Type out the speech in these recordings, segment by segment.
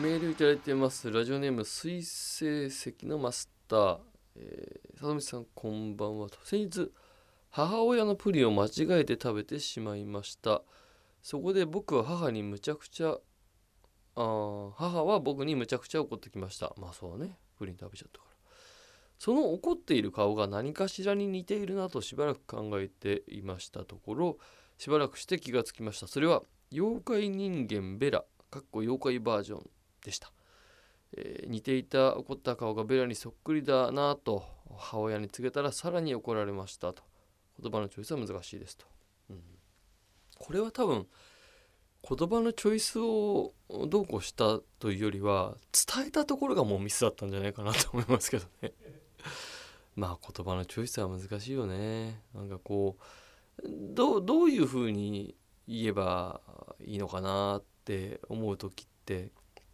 メールいただいてます。ラジオネーム水星石のマスター、えー、佐藤さんこんばんは。先日母親のプリンを間違えて食べてしまいました。そこで僕は母にむちゃくちゃあ母は僕にむちゃくちゃ怒ってきました。まあそうね。プリン食べちゃったから。その怒っている顔が何かしらに似ているなとしばらく考えていましたところしばらくして気がつきました。それは妖怪人間ベラかっこ妖怪バージョン。でした、えー、似ていた怒った顔がベラにそっくりだなと母親に告げたらさらに怒られましたと。言葉のチョイスは難しいですと、うん、これは多分言葉のチョイスをどうこうしたというよりは伝えたところがもうミスだったんじゃないかなと思いますけどね。まあ言葉のチョイスは難しいよね。なんかこうどうどういうふうに言えばいいのかなって思う時って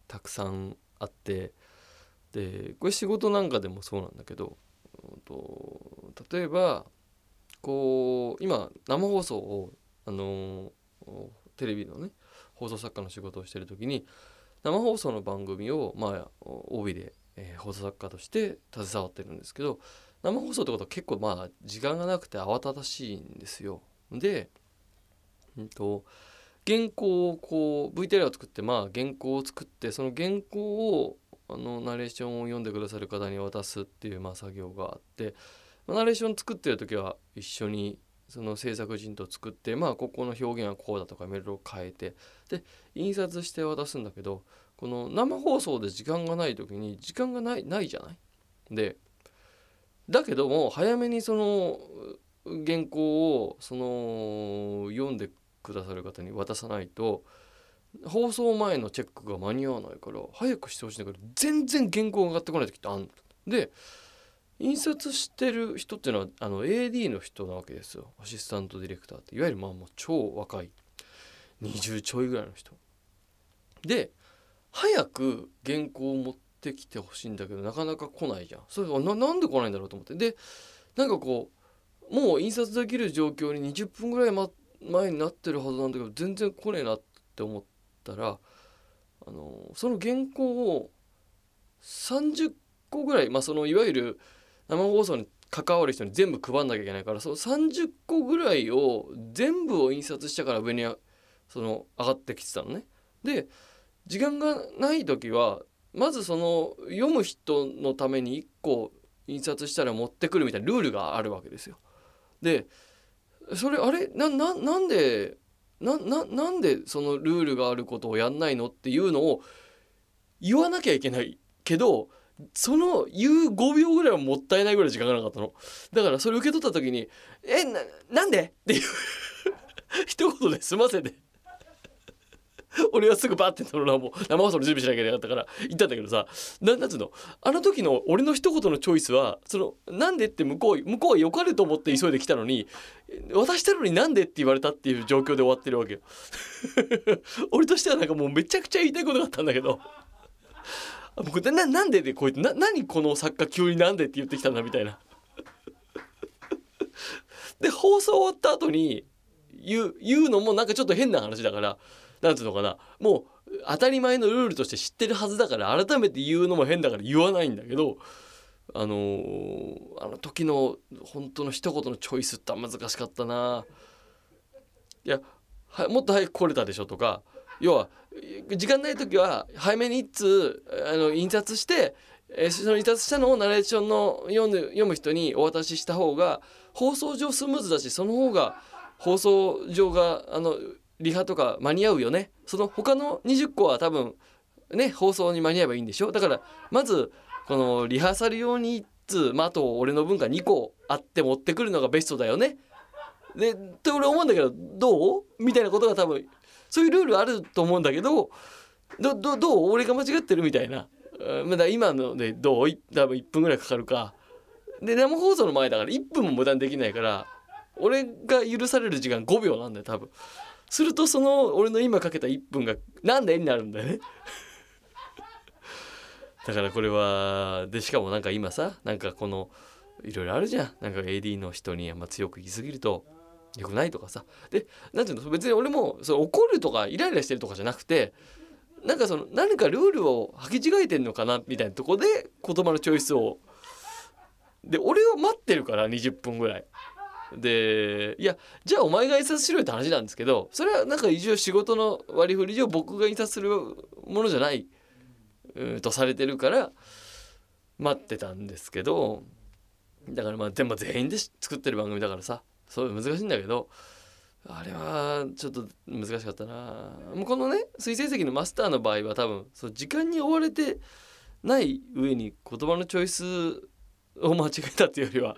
たくさんあってでこれ仕事なんかでもそうなんだけど例えばこう今生放送をあのテレビのね放送作家の仕事をしてる時に生放送の番組をまあ OB で、え、放送作家として携わってるんですけど生放送ってことは結構まあ時間がなくて慌ただしいんですよ。で、うんと原稿をこう VTR を作ってまあ原稿を作ってその原稿をあのナレーションを読んでくださる方に渡すっていうまあ作業があってナレーション作ってる時は一緒にその制作陣と作ってまあここの表現はこうだとかいろいろ変えてで印刷して渡すんだけどこの生放送で時間がない時に時間がないないじゃない？でだけども早めにその原稿をその読んでくださる方に渡さないと放送前のチェックが間に合わないから早くしてほしいんだけど全然原稿が上がってこない時ってあんで印刷してる人っていうのはあの AD の人なわけですよ。アシスタントディレクターって。いわゆるまあもう超若い。20ちょいぐらいの人。で早く原稿を持ってきてほしいんだけどなかなか来ないじゃん。それななんで来ないんだろうと思って。でなんかこうもう印刷できる状況に20分ぐらい前になってるはずなんだけど全然来ねえなって思ったらあのその原稿を30個ぐらいまあそのいわゆる生放送に関わる人に全部配んなきゃいけないからその30個ぐらいを全部を印刷したから上にその上がってきてたのね。で時間がない時はまずその読む人のために1個印刷したら持ってくるみたいなルールがあるわけですよ。でそれあれ？なななんでなななんでそのルールがあることをやんないのっていうのを言わなきゃいけないけどその言う5秒ぐらいはもったいないぐらい時間がなかったの。だからそれ受け取った時に「えななんで?」っていう 一言で済ませて。俺はすぐバッてそのもう生放送の準備しなきゃいけなかったから言ったんだけどさななんつうの？あの時の俺の一言のチョイスはそのなんでって向こう向こうはよかれと思って急いで来たのに渡したのになんでって言われたっていう状況で終わってるわけよ。俺としてはなんかもうめちゃくちゃ言いたいことがあったんだけど。僕ななんででこうやってな何この作家急になんでって言ってきたんだみたいな。で放送終わった後に言う言うのもなんかちょっと変な話だからなんていうのかなもう当たり前のルールとして知ってるはずだから改めて言うのも変だから言わないんだけどあのー、あの時の本当の一言のチョイスって難しかったな。いやもっと早く来れたでしょとか要は時間ない時は早めに一通あの印刷して、え、その印刷したのをナレーションの読む読む人にお渡しした方が放送上スムーズだしその方が放送上があのリハとか間に合うよね。その他の20個は多分ね放送に間に合えばいいんでしょ。だからまずこのリハーサル用に1通、まあ、あと俺の分が2個あって持ってくるのがベストだよね。でって俺思うんだけどどう？みたいなことが多分そういうルールあると思うんだけどどどどう？俺が間違ってるみたいな、まだ今のでどう？多分1分ぐらいかかるか。で生放送の前だから1分も無駄にできないから俺が許される時間5秒なんだよ多分。するとその俺の今かけた1分が何でになるんだよね。だからこれはでしかもなんか今さなんかこのいろいろあるじゃん。なんか AD の人にあんま強く言い過ぎると良くないとかさ。で何ていうの別に俺もそ怒るとかイライラしてるとかじゃなくてなんかその何かルールを履き違えてんのかなみたいなとこで言葉のチョイスを。で俺は待ってるから20分ぐらい。でいやじゃあお前が印刷しろよって話なんですけどそれはなんか一応仕事の割り振り上僕が印刷するものじゃない、う、とされてるから待ってたんですけどだからまあでも全員で作ってる番組だからさそういう難しいんだけどあれはちょっと難しかったな。もうこのね水成績のマスターの場合は多分そう時間に追われてない上に言葉のチョイスを間違えたっていうよりは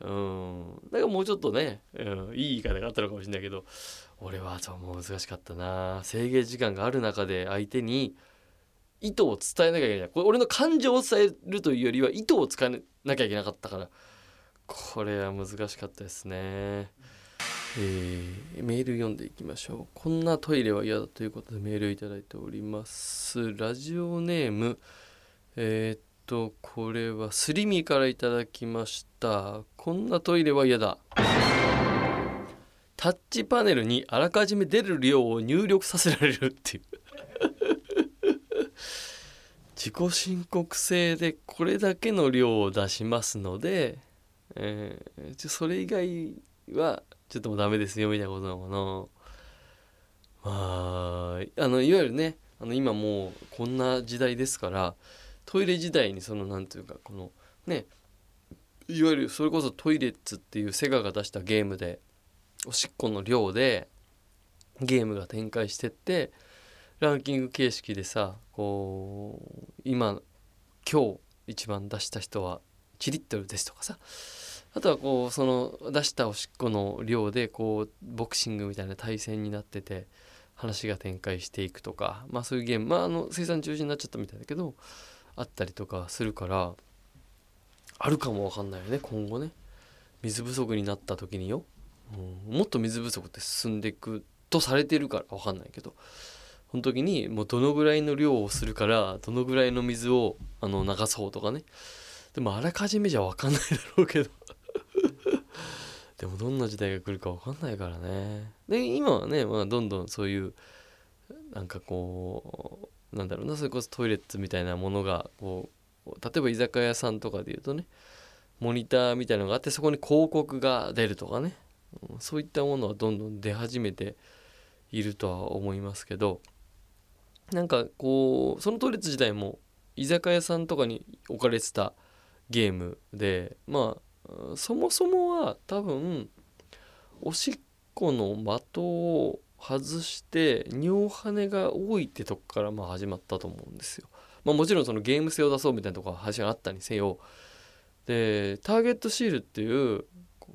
うんだからもうちょっとね、うん、いい言い方があったのかもしれないけど俺はちょっと難しかったな制限時間がある中で相手に意図を伝えなきゃいけないこれ俺の感情を伝えるというよりは意図を伝えなきゃいけなかったからこれは難しかったですね。えー、メール読んでいきましょう。こんなトイレは嫌だということでメールいただいております。ラジオネーム、えー、と、これはすり身からいただきました。こんなトイレは嫌だ。タッチパネルにあらかじめ出る量を入力させられるっていう 自己申告制でこれだけの量を出しますので、えー、それ以外はちょっともうダメですよみたいなことなのかなまああのいわゆるねあの今もうこんな時代ですからトイレ時代にその何ていうかこのねいわゆるそれこそトイレッツっていうセガが出したゲームでおしっこの量でゲームが展開してってランキング形式でさこう今今日一番出した人は1リットルですとかさあとはこうその出したおしっこの量でこうボクシングみたいな対戦になってて話が展開していくとかまあそういうゲームまああの生産中止になっちゃったみたいだけどあったりとかするからあるかもわかんないよね今後ね。水不足になった時によ、うん、もっと水不足って進んでいくとされてるからわかんないけど。その時にもうどのぐらいの量をするからどのぐらいの水をあの流そうとかね。でもあらかじめじゃ分かんないだろうけど。でもどんな時代が来るか分かんないからね。で今はね、まあ、どんどんそういうなんかこうなんだろうなそれこそトイレットみたいなものがこう例えば居酒屋さんとかで言うとねモニターみたいなのがあってそこに広告が出るとかねそういったものはどんどん出始めているとは思いますけどなんかこうそのトイレット自体も居酒屋さんとかに置かれてたゲームでまあそもそもは多分おしっこの的を外して尿跳が多いってとこからまあ始まったと思うんですよ。まあ、もちろんそのゲーム性を出そうみたいなとこは話があったにせよでターゲットシールっていう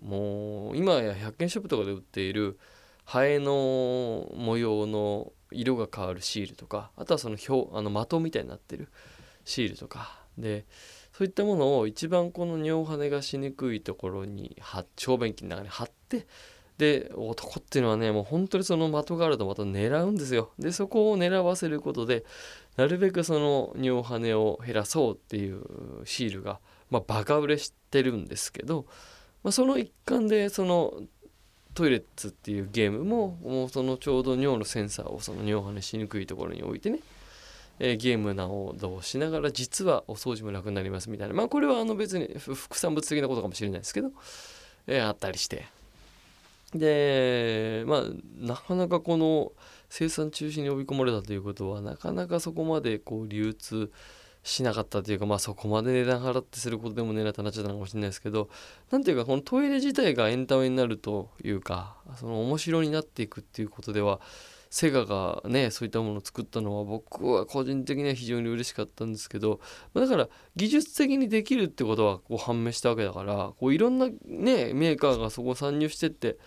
もう今や100円ショップとかで売っているハエの模様の色が変わるシールとかあとはその表あの的みたいになってるシールとかでそういったものを一番この尿跳ねがしにくいところに小便器の中に貼ってで男っていうのはねもう本当にその的があるとまた狙うんですよ。でそこを狙わせることでなるべくその尿跳ねを減らそうっていうシールが、まあ、バカ売れしてるんですけど、まあ、その一環でそのトイレッツっていうゲームももうそのちょうど尿のセンサーをその尿跳ねしにくいところに置いてね、え、ゲームなどをしながら実はお掃除も楽になりますみたいな。まあこれはあの別に副産物的なことかもしれないですけど、えー、あったりして。でまあなかなかこの生産中止に呼び込まれたということはなかなかそこまでこう流通しなかったというかまあそこまで値段払ってすることでも狙ってなっちゃったのかもしれないですけど何ていうかこのトイレ自体がエンタメになるというかその面白になっていくっていうことではセガがねそういったものを作ったのは僕は個人的には非常に嬉しかったんですけどだから技術的にできるってことはこう判明したわけだからこういろんなねメーカーがそこ参入してって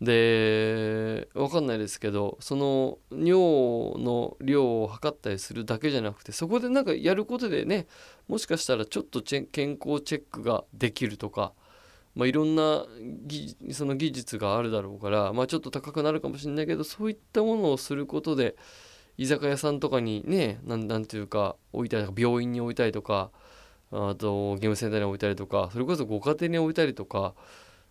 で分かんないですけどその尿の量を測ったりするだけじゃなくてそこでなんかやることでねもしかしたらちょっと健康チェックができるとか、まあ、いろんなその技術があるだろうから、まあ、ちょっと高くなるかもしれないけどそういったものをすることで居酒屋さんとかにね何ていうか置いたり病院に置いたりとかあとゲームセンターに置いたりとかそれこそご家庭に置いたりとか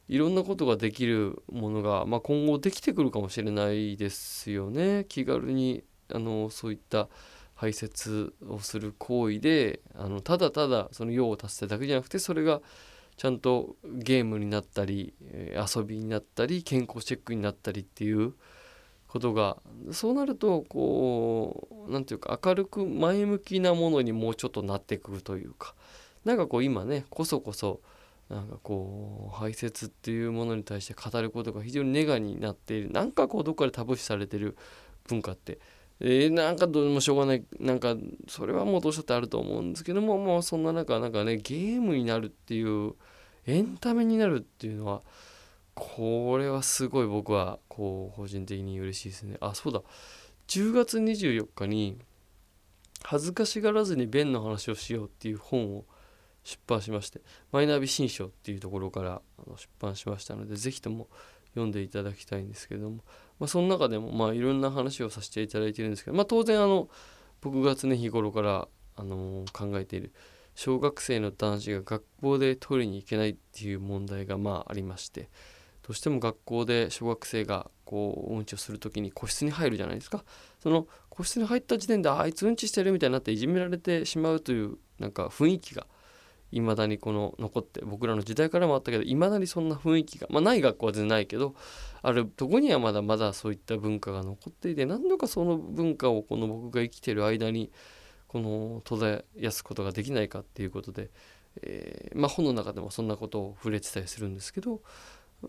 いろんなことができるものが、まあ、今後できてくるかもしれないですよね。気軽にあのそういった排泄をする行為であのただただその用を足すだけじゃなくてそれがちゃんとゲームになったり遊びになったり健康チェックになったりっていうことがそうなるとこう何て言うか明るく前向きなものにもうちょっとなってくるというかなんかこう今ねこそこそなんかこう排泄っていうものに対して語ることが非常にネガになっているなんかこうどっかでタブー視されてる文化ってえー、なんかどうもしょうがない。なんかそれはもうどうしたってあると思うんですけどももうそんな中なんかねゲームになるっていうエンタメになるっていうのはこれはすごい僕はこう個人的に嬉しいですね。あそうだ。10月24日に「恥ずかしがらずに弁の話をしよう」っていう本を出版しましてマイナビ新書っていうところから出版しましたので是非とも読んでいただきたいんですけどもまあ、その中でもまあいろんな話をさせていただいてるんですけど、まあ、当然あの僕が常日頃からあの考えている小学生の男子が学校でトイレに行けないっていう問題がまあありましてどうしても学校で小学生がこううんちをする時に個室に入るじゃないですか。その個室に入った時点であいつうんちしてるみたいになっていじめられてしまうというなんか雰囲気がいまだにこの残って僕らの時代からもあったけどいまだにそんな雰囲気がまあない学校は全然ないけどあるとこにはまだまだそういった文化が残っていて何度かその文化をこの僕が生きてる間にこの途絶やすことができないかっていうことで、えー、まあ本の中でもそんなことを触れてたりするんですけど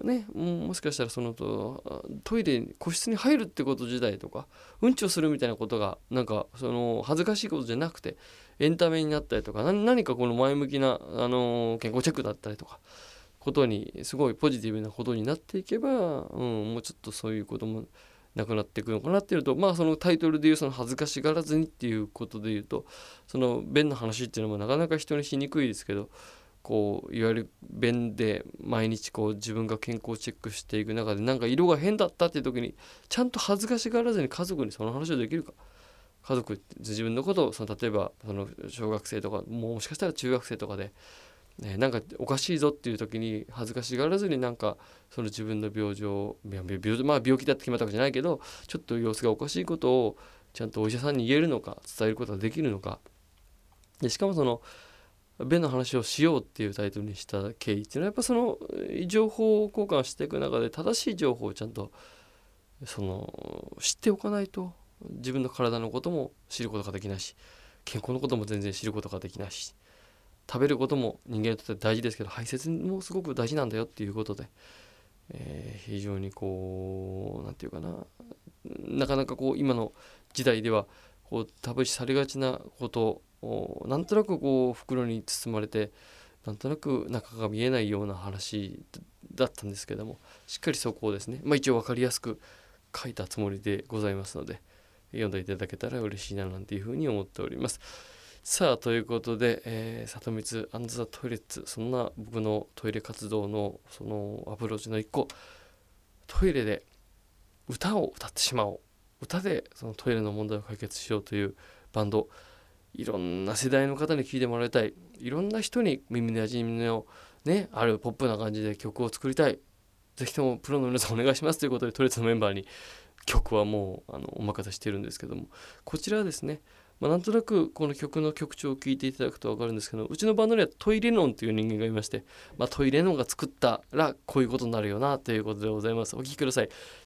ね、もしかしたらそのとトイレ個室に入るってこと自体とかうんちをするみたいなことがなんかその恥ずかしいことじゃなくてエンタメになったりとか何かこの前向きな、あの健康チェックだったりとかことにすごいポジティブなことになっていけば、うん、もうちょっとそういうこともなくなっていくのかなっていうとまあそのタイトルでいうその恥ずかしがらずにっていうことで言うとその便の話っていうのもなかなか人にしにくいですけどこういわゆる便で毎日こう自分が健康チェックしていく中でなんか色が変だったっていう時にちゃんと恥ずかしがらずに家族にその話をできるか？家族自分のことをその例えばその小学生とかもしかしたら中学生とかで、ね、なんかおかしいぞっていう時に恥ずかしがらずになんかその自分の病状病,、まあ、病気だって決まったわけじゃないけどちょっと様子がおかしいことをちゃんとお医者さんに言えるのか伝えることができるのか。でしかもその便の話をしようっていうタイトルにした経緯っていうのはやっぱその情報交換していく中で正しい情報をちゃんとその知っておかないと自分の体のことも知ることができないし健康のことも全然知ることができないし食べることも人間にとって大事ですけど排泄もすごく大事なんだよっていうことで、えー、非常にこう何て言うかななかなかこう今の時代ではこうタブ視されがちなことなんとなくこう袋に包まれてなんとなく中が見えないような話だったんですけどもしっかりそこをですね、まあ、一応分かりやすく書いたつもりでございますので読んでいただけたら嬉しいななんていうふうに思っております。さあということで、えー、里光アンザトイレッツそんな僕のトイレ活動のそのアプローチの一個トイレで歌を歌ってしまおう歌でそのトイレの問題を解決しようというバンドいろんな世代の方に聴いてもらいたい。いろんな人に耳の馴染みのねあるポップな感じで曲を作りたい。是非ともプロの皆さんお願いしますということでトレツのメンバーに曲はもうあのお任せしてるんですけども。こちらはですねまあ、なんとなくこの曲の曲調を聴いていただくと分かるんですけどうちのバンドにはトイレノンという人間がいまして、まあ、トイレノンが作ったらこういうことになるよなということでございます。お聴きください。